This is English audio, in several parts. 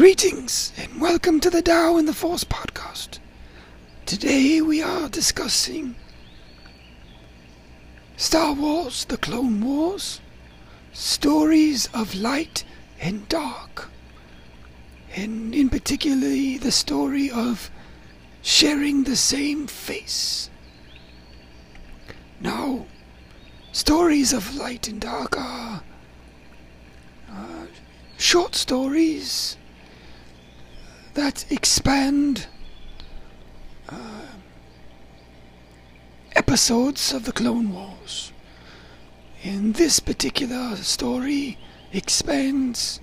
Greetings and welcome to the Tao in the Force podcast. Today we are discussing Star Wars The Clone Wars, stories of light and dark, and in particularly the story of sharing the same face. Now, stories of light and dark are uh, short stories that expand uh, episodes of the Clone Wars. In this particular story expands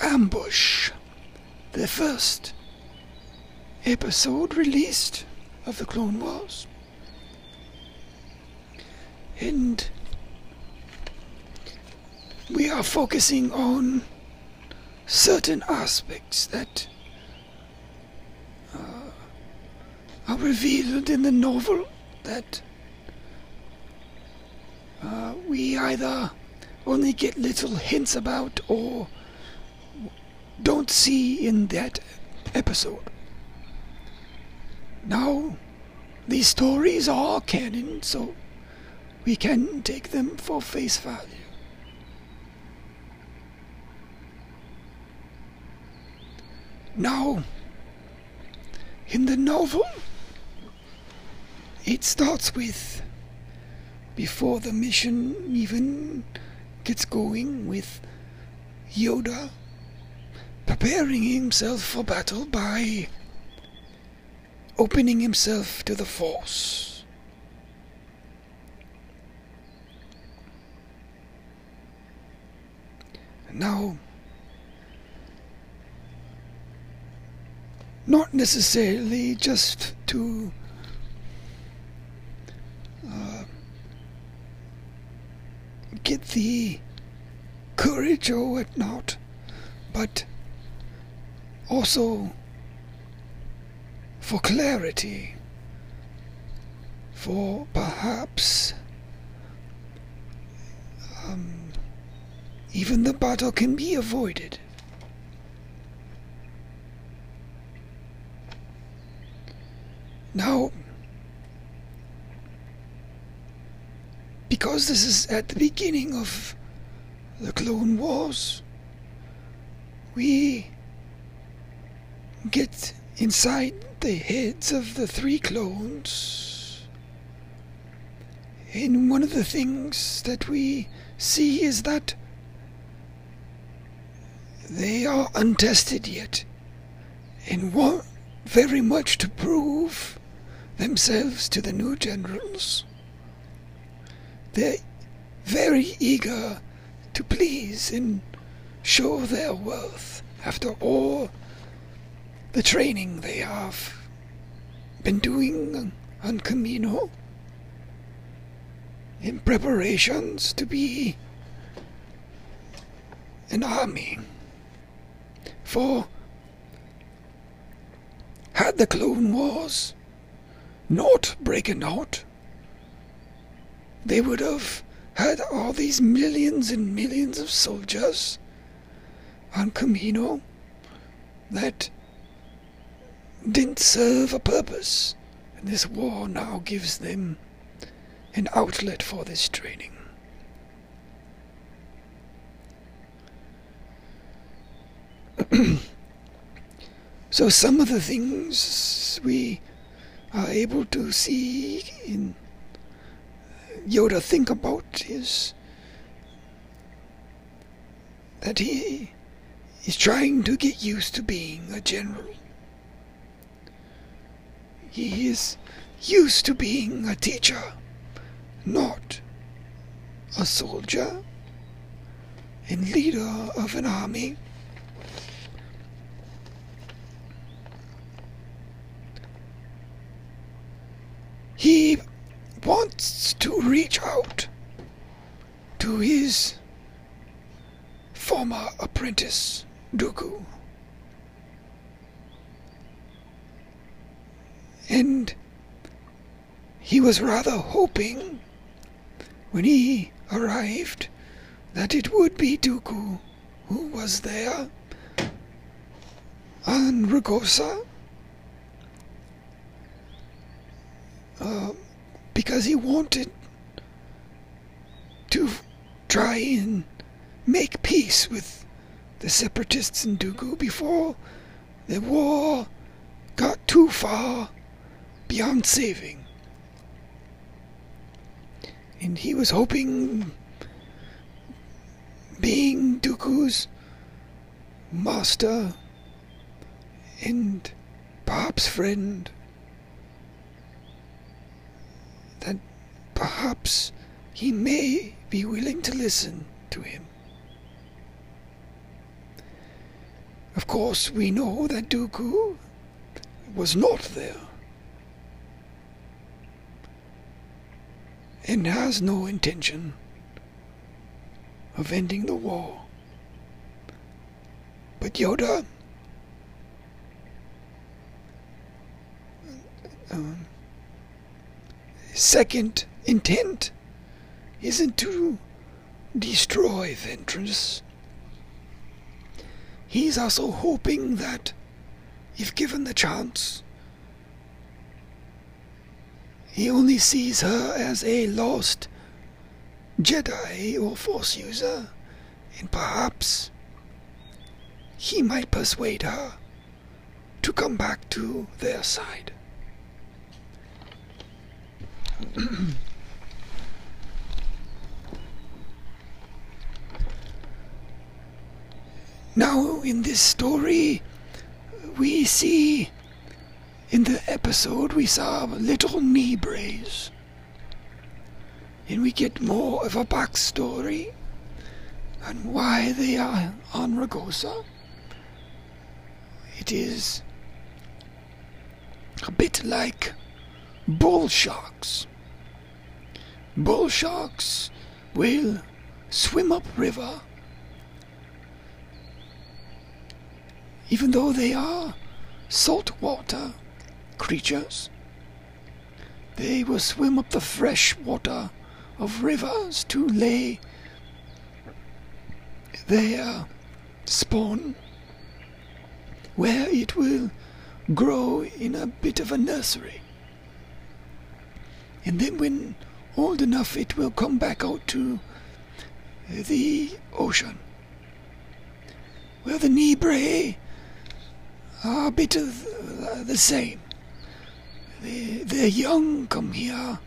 Ambush, the first episode released of the Clone Wars. And we are focusing on certain aspects that are revealed in the novel that uh, we either only get little hints about or don't see in that episode. Now, these stories are canon, so we can take them for face value. Now, in the novel, it starts with before the mission even gets going with Yoda preparing himself for battle by opening himself to the Force. Now, not necessarily just to uh, get the courage or whatnot, but also for clarity, for perhaps um, even the battle can be avoided. Now, because this is at the beginning of the Clone Wars, we get inside the heads of the three clones. And one of the things that we see is that they are untested yet and want very much to prove themselves to the new generals. They're very eager to please and show their worth after all the training they have been doing on Kamino in preparations to be an army. For had the Clone Wars not broken out, they would have had all these millions and millions of soldiers on Kamino that didn't serve a purpose. And this war now gives them an outlet for this training. so some of the things we are able to see in Yoda think about is that he is trying to get used to being a general. He is used to being a teacher, not a soldier and leader of an army. He wants to reach out to his former apprentice, Dooku. And he was rather hoping when he arrived that it would be Dooku who was there on Rugosa uh, because he wanted to try and make peace with the separatists in Dooku before the war got too far beyond saving. And he was hoping, being Dooku's master and perhaps friend, that perhaps he may be willing to listen to him. Of course, we know that Dooku was not there. and has no intention of ending the war. But Yoda um, second intent isn't to destroy Ventress. He's also hoping that, if given the chance, he only sees her as a lost Jedi or Force user, and perhaps he might persuade her to come back to their side. now, in this story, we see in the episode, we saw little Neebrays. And we get more of a backstory on why they are on Rugosa. It is a bit like bull sharks. Bull sharks will swim up river even though they are saltwater creatures. They will swim up the fresh water of rivers to lay their spawn, where it will grow in a bit of a nursery. And then, when old enough, it will come back out to the ocean, where the Neebray are a bit of the same. They, they're young, come here,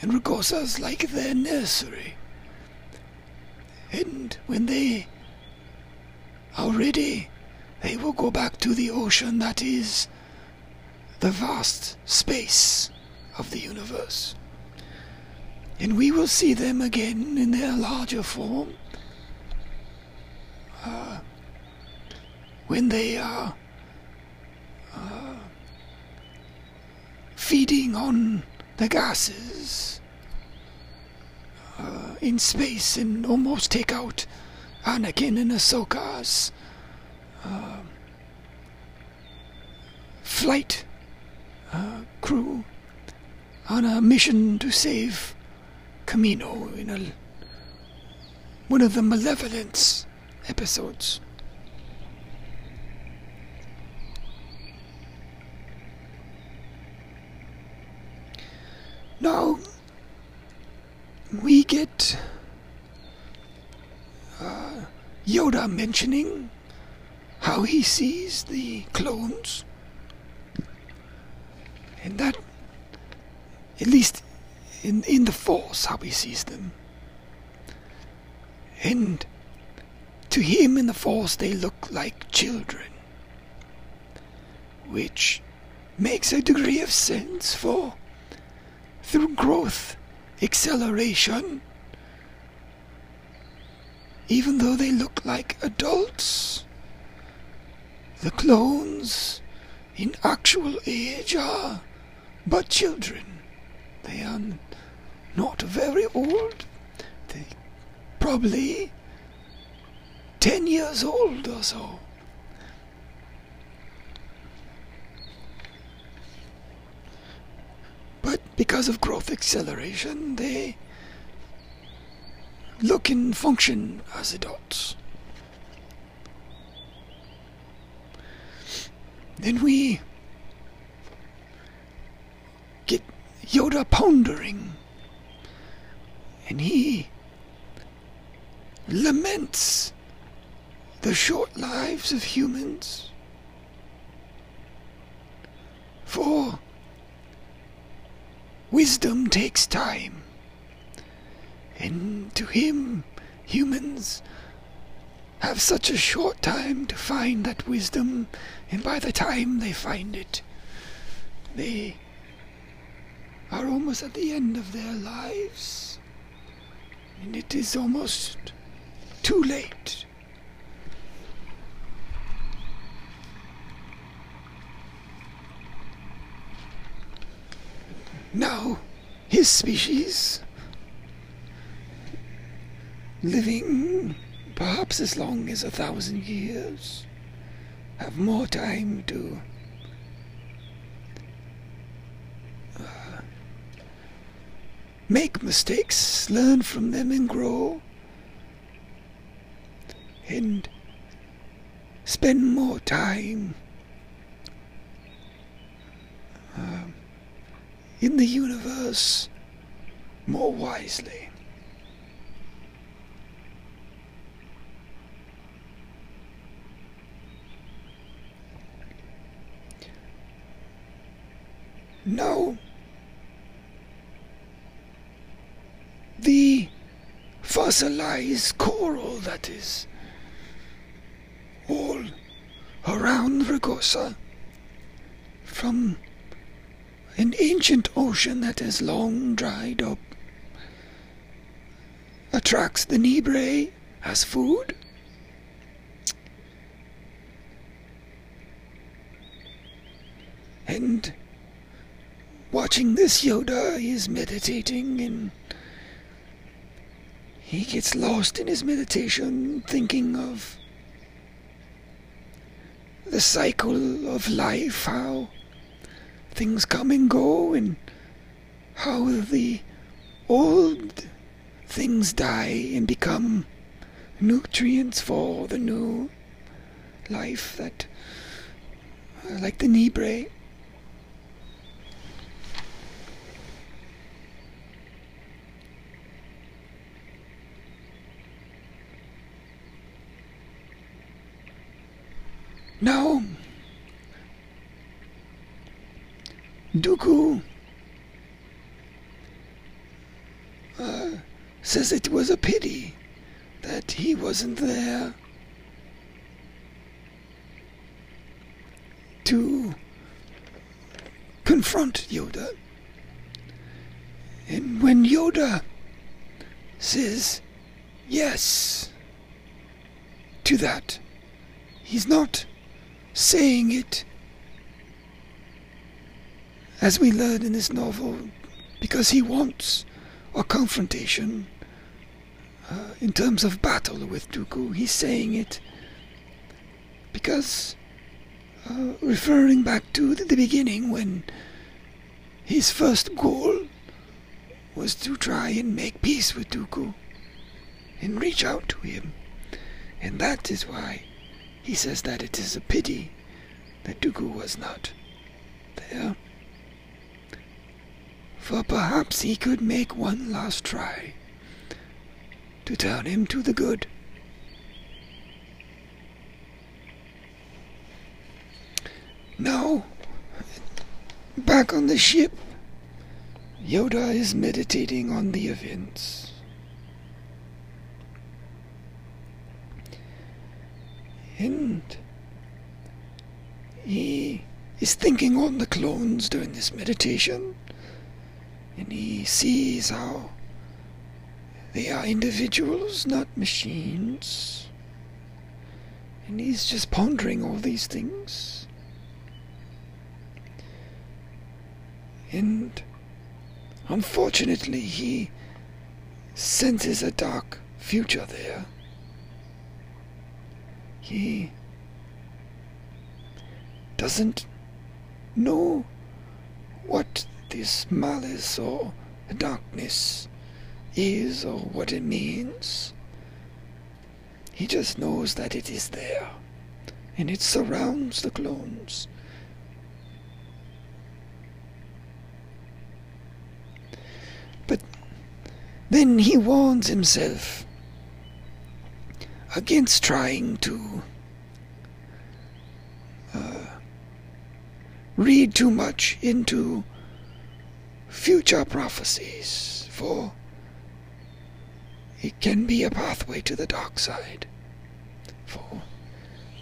and Rugosa's like their nursery. And when they are ready, they will go back to the ocean that is the vast space of the universe. And we will see them again in their larger form uh, when they are uh, feeding on the gases uh, in space and almost take out Anakin and Ahsoka's uh, flight uh, crew on a mission to save Kamino in a, one of the Malevolence episodes. Now, we get uh, Yoda mentioning how he sees the clones, and that, at least in in the Force, how he sees them, and to him in the Force they look like children, which makes a degree of sense for through growth, acceleration, even though they look like adults. The clones in actual age are but children. They are not very old. They probably ten years old or so. But because of growth acceleration, they look and function as adults. then we get Yoda pondering, and he laments the short lives of humans. For wisdom takes time, and to him, humans have such a short time to find that wisdom, and by the time they find it, they are almost at the end of their lives, and it is almost too late. Now, his species, living perhaps as long as a thousand years, have more time to uh, make mistakes, learn from them, and grow, and spend more time in the universe more wisely. No. The fossilized coral that is all around Rugosa from an ancient ocean that has long dried up attracts the Neebray as food. And watching this Yoda is meditating and he gets lost in his meditation thinking of the cycle of life, how things come and go, and how the old things die and become nutrients for the new life that, uh, like the Neebray. Now, Dooku uh, says it was a pity that he wasn't there to confront Yoda. And when Yoda says yes to that, he's not saying it as we learn in this novel because he wants a confrontation uh, in terms of battle with Dooku. He's saying it because uh, referring back to the beginning when his first goal was to try and make peace with Dooku and reach out to him. And that is why he says that it is a pity that Dooku was not there. For perhaps he could make one last try to turn him to the good. Now, back on the ship, Yoda is meditating on the events. And he is thinking on the clones during this meditation, and he sees how they are individuals, not machines. And he's just pondering all these things. And unfortunately, he senses a dark future there. He doesn't know what this malice or darkness is or what it means. He just knows that it is there, and it surrounds the clones. But then he warns himself against trying to uh, read too much into future prophecies, for it can be a pathway to the dark side. For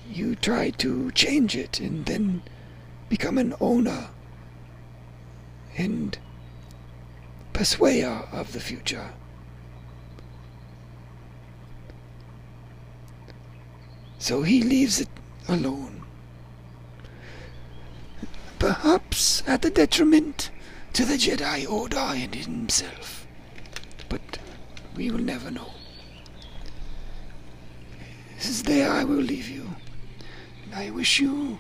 you try to change it and then become an owner and persuader of the future. So he leaves it alone. Perhaps at the detriment to the Jedi Order and himself. But we will never know. This is there I will leave you. And I wish you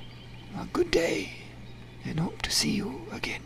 a good day and hope to see you again.